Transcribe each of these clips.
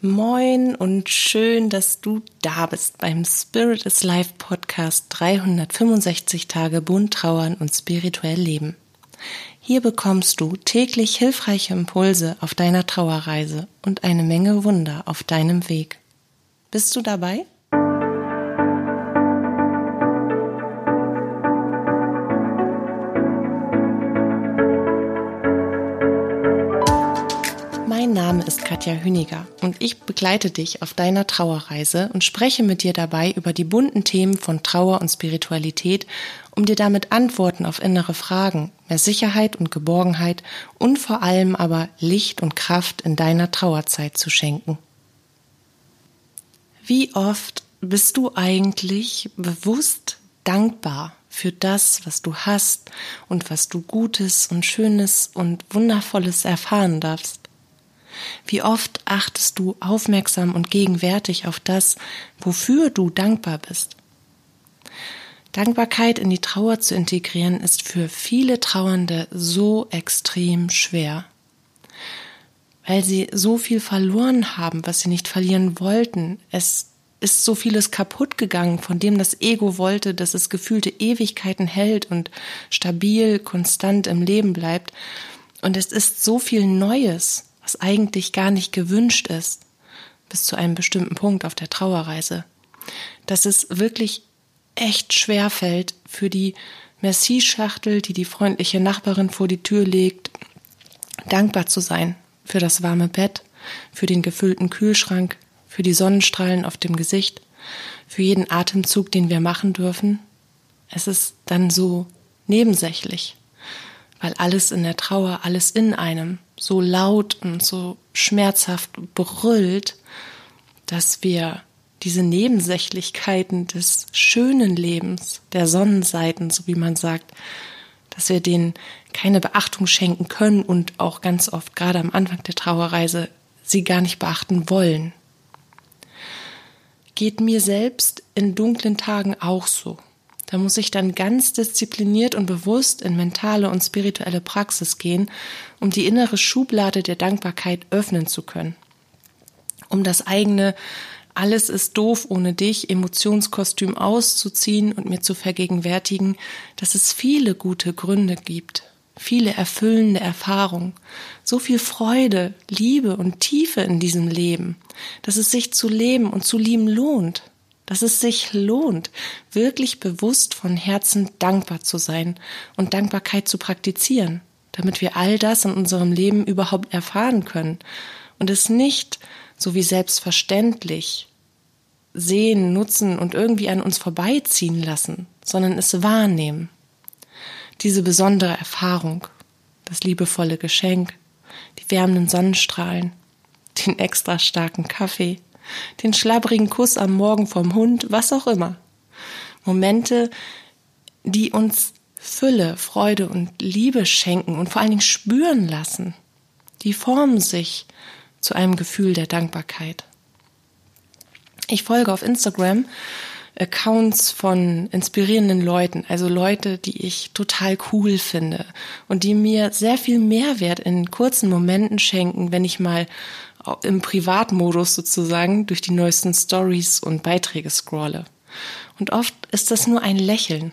Moin und schön, dass du da bist beim Spirit is Life Podcast 365 Tage bunt trauern und spirituell leben. Hier bekommst du täglich hilfreiche Impulse auf deiner Trauerreise und eine Menge Wunder auf deinem Weg. Bist du dabei? Name ist Katja Hüniger und ich begleite dich auf deiner Trauerreise und spreche mit dir dabei über die bunten Themen von Trauer und Spiritualität, um dir damit Antworten auf innere Fragen, mehr Sicherheit und Geborgenheit und vor allem aber Licht und Kraft in deiner Trauerzeit zu schenken. Wie oft bist du eigentlich bewusst dankbar für das, was du hast und was du Gutes und Schönes und Wundervolles erfahren darfst? Wie oft achtest du aufmerksam und gegenwärtig auf das, wofür du dankbar bist? Dankbarkeit in die Trauer zu integrieren ist für viele Trauernde so extrem schwer, weil sie so viel verloren haben, was sie nicht verlieren wollten. Es ist so vieles kaputt gegangen, von dem das Ego wollte, dass es gefühlte Ewigkeiten hält und stabil, konstant im Leben bleibt. Und es ist so viel Neues, was eigentlich gar nicht gewünscht ist, bis zu einem bestimmten Punkt auf der Trauerreise, dass es wirklich echt schwer fällt für die Merci-Schachtel, die die freundliche Nachbarin vor die Tür legt, dankbar zu sein für das warme Bett, für den gefüllten Kühlschrank, für die Sonnenstrahlen auf dem Gesicht, für jeden Atemzug, den wir machen dürfen. Es ist dann so nebensächlich, weil alles in der Trauer, alles in einem so laut und so schmerzhaft brüllt, dass wir diese Nebensächlichkeiten des schönen Lebens, der Sonnenseiten, so wie man sagt, dass wir denen keine Beachtung schenken können und auch ganz oft gerade am Anfang der Trauerreise sie gar nicht beachten wollen. Geht mir selbst in dunklen Tagen auch so. Da muss ich dann ganz diszipliniert und bewusst in mentale und spirituelle Praxis gehen, um die innere Schublade der Dankbarkeit öffnen zu können. Um das eigene alles ist doof ohne dich Emotionskostüm auszuziehen und mir zu vergegenwärtigen, dass es viele gute Gründe gibt, viele erfüllende Erfahrungen, so viel Freude, Liebe und Tiefe in diesem Leben, dass es sich zu leben und zu lieben lohnt dass es sich lohnt, wirklich bewusst von Herzen dankbar zu sein und Dankbarkeit zu praktizieren, damit wir all das in unserem Leben überhaupt erfahren können und es nicht so wie selbstverständlich sehen, nutzen und irgendwie an uns vorbeiziehen lassen, sondern es wahrnehmen. Diese besondere Erfahrung, das liebevolle Geschenk, die wärmenden Sonnenstrahlen, den extra starken Kaffee, den schlabbrigen Kuss am Morgen vom Hund, was auch immer. Momente, die uns Fülle, Freude und Liebe schenken und vor allen Dingen spüren lassen. Die formen sich zu einem Gefühl der Dankbarkeit. Ich folge auf Instagram Accounts von inspirierenden Leuten, also Leute, die ich total cool finde und die mir sehr viel Mehrwert in kurzen Momenten schenken, wenn ich mal im Privatmodus sozusagen durch die neuesten Stories und Beiträge scrolle. Und oft ist das nur ein Lächeln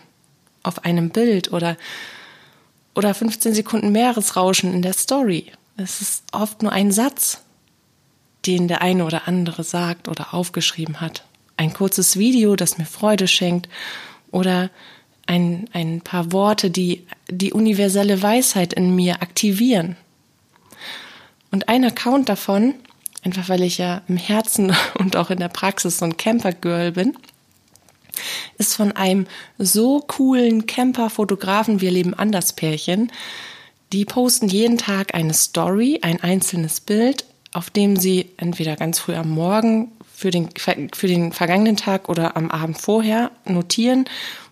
auf einem Bild oder, oder 15 Sekunden Meeresrauschen in der Story. Es ist oft nur ein Satz, den der eine oder andere sagt oder aufgeschrieben hat. Ein kurzes Video, das mir Freude schenkt oder ein, ein paar Worte, die die universelle Weisheit in mir aktivieren. Und ein Account davon, einfach weil ich ja im Herzen und auch in der Praxis so ein Camper-Girl bin, ist von einem so coolen Camper-Fotografen, wir leben anders Pärchen. Die posten jeden Tag eine Story, ein einzelnes Bild, auf dem sie entweder ganz früh am Morgen für den, für den vergangenen Tag oder am Abend vorher notieren,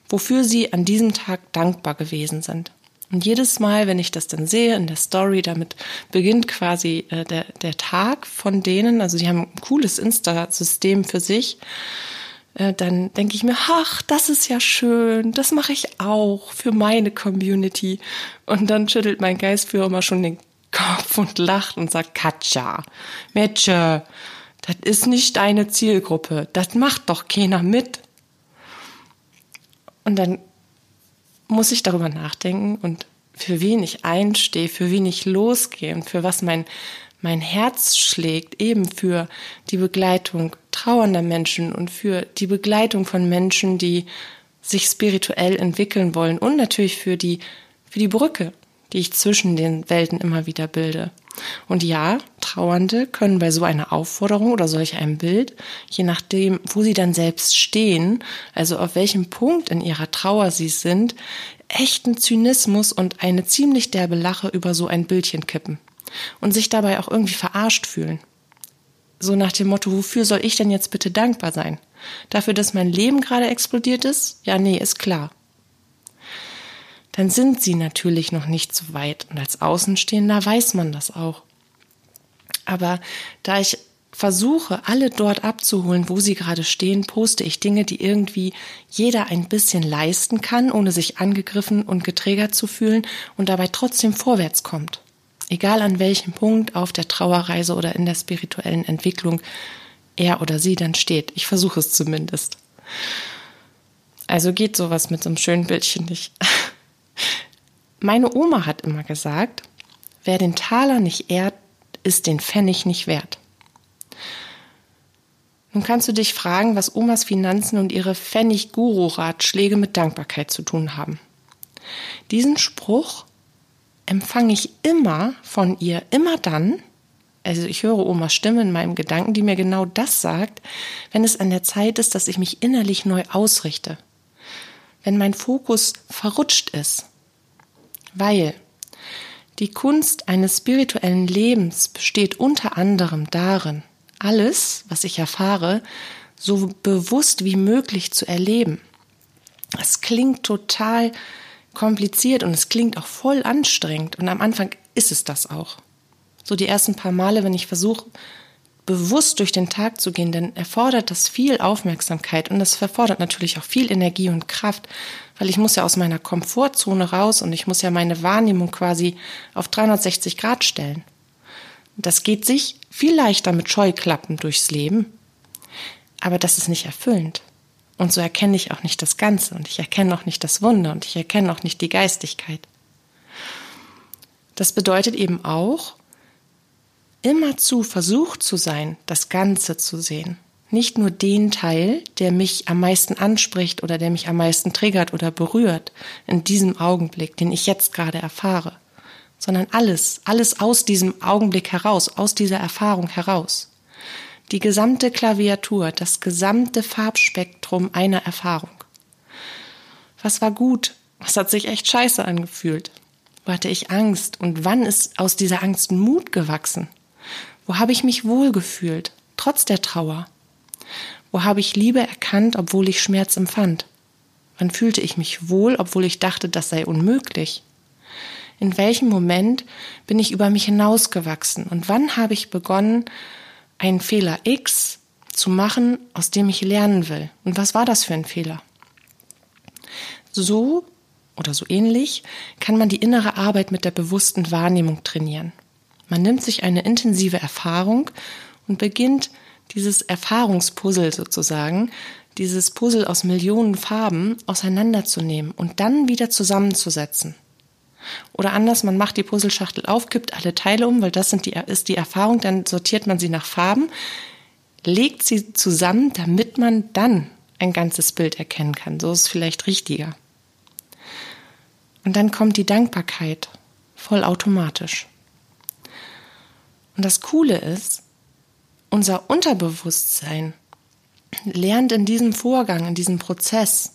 wofür sie an diesem Tag dankbar gewesen sind. Und jedes Mal, wenn ich das dann sehe in der Story, damit beginnt quasi äh, der, der Tag von denen, also die haben ein cooles Insta-System für sich, äh, dann denke ich mir, ach, das ist ja schön, das mache ich auch für meine Community. Und dann schüttelt mein Geistführer mal schon den Kopf und lacht und sagt, Katja, Mädchen, das ist nicht deine Zielgruppe, das macht doch keiner mit. Und dann muss ich darüber nachdenken und für wen ich einstehe, für wen ich losgehe und für was mein, mein Herz schlägt, eben für die Begleitung trauernder Menschen und für die Begleitung von Menschen, die sich spirituell entwickeln wollen und natürlich für die, für die Brücke, die ich zwischen den Welten immer wieder bilde. Und ja, Trauernde können bei so einer Aufforderung oder solch einem Bild, je nachdem, wo sie dann selbst stehen, also auf welchem Punkt in ihrer Trauer sie sind, echten Zynismus und eine ziemlich derbe Lache über so ein Bildchen kippen und sich dabei auch irgendwie verarscht fühlen. So nach dem Motto, wofür soll ich denn jetzt bitte dankbar sein? Dafür, dass mein Leben gerade explodiert ist? Ja, nee, ist klar. Dann sind sie natürlich noch nicht so weit und als Außenstehender weiß man das auch. Aber da ich versuche, alle dort abzuholen, wo sie gerade stehen, poste ich Dinge, die irgendwie jeder ein bisschen leisten kann, ohne sich angegriffen und getriggert zu fühlen und dabei trotzdem vorwärts kommt. Egal an welchem Punkt auf der Trauerreise oder in der spirituellen Entwicklung er oder sie dann steht. Ich versuche es zumindest. Also geht sowas mit so einem schönen Bildchen nicht. Meine Oma hat immer gesagt, wer den Taler nicht ehrt, ist den Pfennig nicht wert. Nun kannst du dich fragen, was Omas Finanzen und ihre Pfennig-Guru-Ratschläge mit Dankbarkeit zu tun haben. Diesen Spruch empfange ich immer von ihr, immer dann, also ich höre Omas Stimme in meinem Gedanken, die mir genau das sagt, wenn es an der Zeit ist, dass ich mich innerlich neu ausrichte. Wenn mein Fokus verrutscht ist. Weil die Kunst eines spirituellen Lebens besteht unter anderem darin, alles, was ich erfahre, so bewusst wie möglich zu erleben. Es klingt total kompliziert und es klingt auch voll anstrengend und am Anfang ist es das auch. So die ersten paar Male, wenn ich versuche, bewusst durch den Tag zu gehen, dann erfordert das viel Aufmerksamkeit und das verfordert natürlich auch viel Energie und Kraft, weil ich muss ja aus meiner Komfortzone raus und ich muss ja meine Wahrnehmung quasi auf 360 Grad stellen. Das geht sich viel leichter mit Scheuklappen durchs Leben, aber das ist nicht erfüllend. Und so erkenne ich auch nicht das Ganze und ich erkenne auch nicht das Wunder und ich erkenne auch nicht die Geistigkeit. Das bedeutet eben auch, immerzu versucht zu sein, das Ganze zu sehen. Nicht nur den Teil, der mich am meisten anspricht oder der mich am meisten triggert oder berührt in diesem Augenblick, den ich jetzt gerade erfahre, sondern alles, alles aus diesem Augenblick heraus, aus dieser Erfahrung heraus. Die gesamte Klaviatur, das gesamte Farbspektrum einer Erfahrung. Was war gut? Was hat sich echt scheiße angefühlt? Wo hatte ich Angst? Und wann ist aus dieser Angst Mut gewachsen? Wo habe ich mich wohlgefühlt, trotz der Trauer? Wo habe ich Liebe erkannt, obwohl ich Schmerz empfand? Wann fühlte ich mich wohl, obwohl ich dachte, das sei unmöglich? In welchem Moment bin ich über mich hinausgewachsen? Und wann habe ich begonnen, einen Fehler X zu machen, aus dem ich lernen will? Und was war das für ein Fehler? So oder so ähnlich kann man die innere Arbeit mit der bewussten Wahrnehmung trainieren. Man nimmt sich eine intensive Erfahrung und beginnt dieses Erfahrungspuzzle sozusagen, dieses Puzzle aus Millionen Farben auseinanderzunehmen und dann wieder zusammenzusetzen. Oder anders, man macht die Puzzleschachtel auf, kippt alle Teile um, weil das sind die, ist die Erfahrung, dann sortiert man sie nach Farben, legt sie zusammen, damit man dann ein ganzes Bild erkennen kann. So ist es vielleicht richtiger. Und dann kommt die Dankbarkeit vollautomatisch. Und das Coole ist, unser Unterbewusstsein lernt in diesem Vorgang, in diesem Prozess,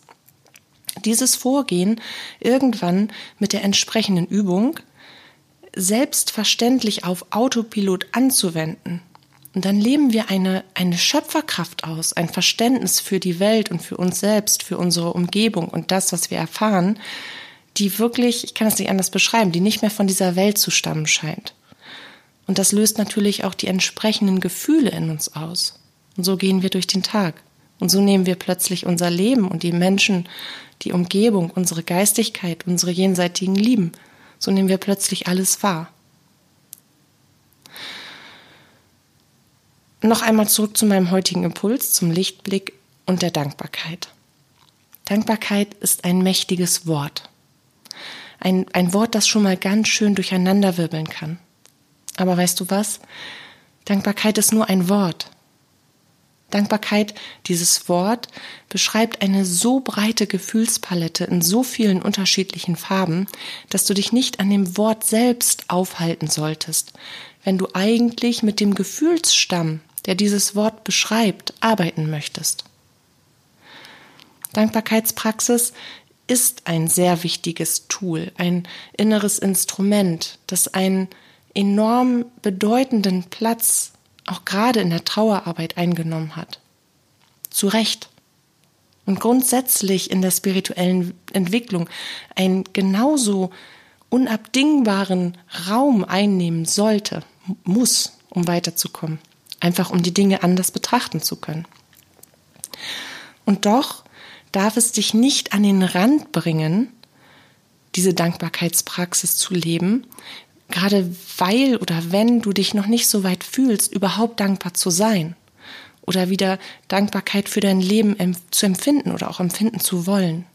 dieses Vorgehen irgendwann mit der entsprechenden Übung selbstverständlich auf Autopilot anzuwenden. Und dann leben wir eine, eine Schöpferkraft aus, ein Verständnis für die Welt und für uns selbst, für unsere Umgebung und das, was wir erfahren, die wirklich, ich kann es nicht anders beschreiben, die nicht mehr von dieser Welt zu stammen scheint. Und das löst natürlich auch die entsprechenden Gefühle in uns aus. Und so gehen wir durch den Tag. Und so nehmen wir plötzlich unser Leben und die Menschen, die Umgebung, unsere Geistigkeit, unsere jenseitigen Lieben. So nehmen wir plötzlich alles wahr. noch einmal zurück zu meinem heutigen Impuls, zum Lichtblick und der Dankbarkeit. Dankbarkeit ist ein mächtiges Wort. Ein, ein Wort, das schon mal ganz schön durcheinanderwirbeln kann. Aber weißt du was? Dankbarkeit ist nur ein Wort. Dankbarkeit, dieses Wort, beschreibt eine so breite Gefühlspalette in so vielen unterschiedlichen Farben, dass du dich nicht an dem Wort selbst aufhalten solltest, wenn du eigentlich mit dem Gefühlsstamm, der dieses Wort beschreibt, arbeiten möchtest. Dankbarkeitspraxis ist ein sehr wichtiges Tool, ein inneres Instrument, das einen enorm bedeutenden Platz auch gerade in der Trauerarbeit eingenommen hat. Zu Recht. Und grundsätzlich in der spirituellen Entwicklung einen genauso unabdingbaren Raum einnehmen sollte, muss, um weiterzukommen. Einfach um die Dinge anders betrachten zu können. Und doch darf es dich nicht an den Rand bringen, diese Dankbarkeitspraxis zu leben, gerade weil oder wenn du dich noch nicht so weit fühlst, überhaupt dankbar zu sein oder wieder Dankbarkeit für dein Leben zu empfinden oder auch empfinden zu wollen.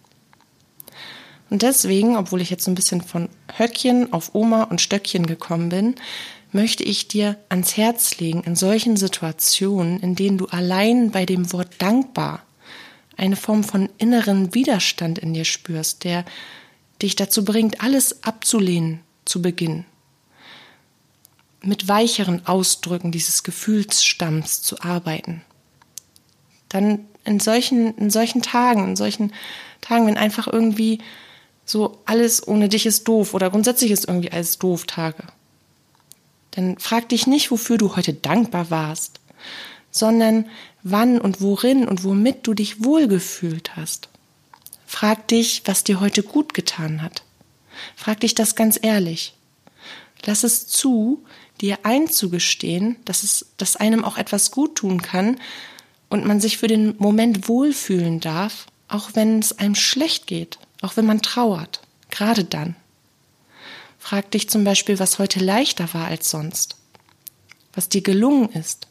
Und deswegen, obwohl ich jetzt so ein bisschen von Höckchen auf Oma und Stöckchen gekommen bin, möchte ich dir ans Herz legen, in solchen Situationen, in denen du allein bei dem Wort dankbar eine Form von inneren Widerstand in dir spürst, der dich dazu bringt, alles abzulehnen zu Beginn mit weicheren Ausdrücken dieses Gefühlsstamms zu arbeiten. Dann in solchen, in solchen Tagen, in solchen Tagen, wenn einfach irgendwie so alles ohne dich ist doof oder grundsätzlich ist irgendwie alles doof Tage, dann frag dich nicht, wofür du heute dankbar warst, sondern wann und worin und womit du dich wohlgefühlt hast. Frag dich, was dir heute gut getan hat. Frag dich das ganz ehrlich. Lass es zu, dir einzugestehen, dass es, dass einem auch etwas gut tun kann und man sich für den Moment wohlfühlen darf, auch wenn es einem schlecht geht, auch wenn man trauert, gerade dann. Frag dich zum Beispiel, was heute leichter war als sonst, was dir gelungen ist,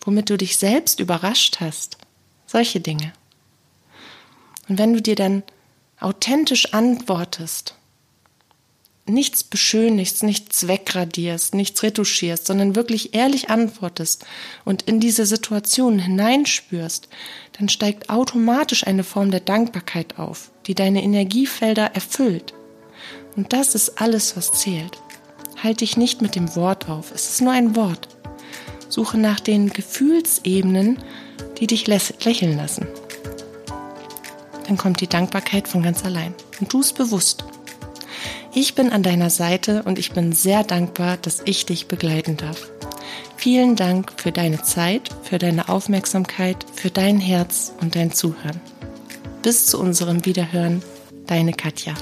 womit du dich selbst überrascht hast, solche Dinge. Und wenn du dir dann authentisch antwortest, nichts beschönigst, nichts wegradierst, nichts retuschierst, sondern wirklich ehrlich antwortest und in diese Situation hineinspürst, dann steigt automatisch eine Form der Dankbarkeit auf, die deine Energiefelder erfüllt. Und das ist alles, was zählt. Halt dich nicht mit dem Wort auf, es ist nur ein Wort. Suche nach den Gefühlsebenen, die dich lächeln lassen. Dann kommt die Dankbarkeit von ganz allein. Und tu es bewusst. Ich bin an deiner Seite und ich bin sehr dankbar, dass ich dich begleiten darf. Vielen Dank für deine Zeit, für deine Aufmerksamkeit, für dein Herz und dein Zuhören. Bis zu unserem Wiederhören, deine Katja.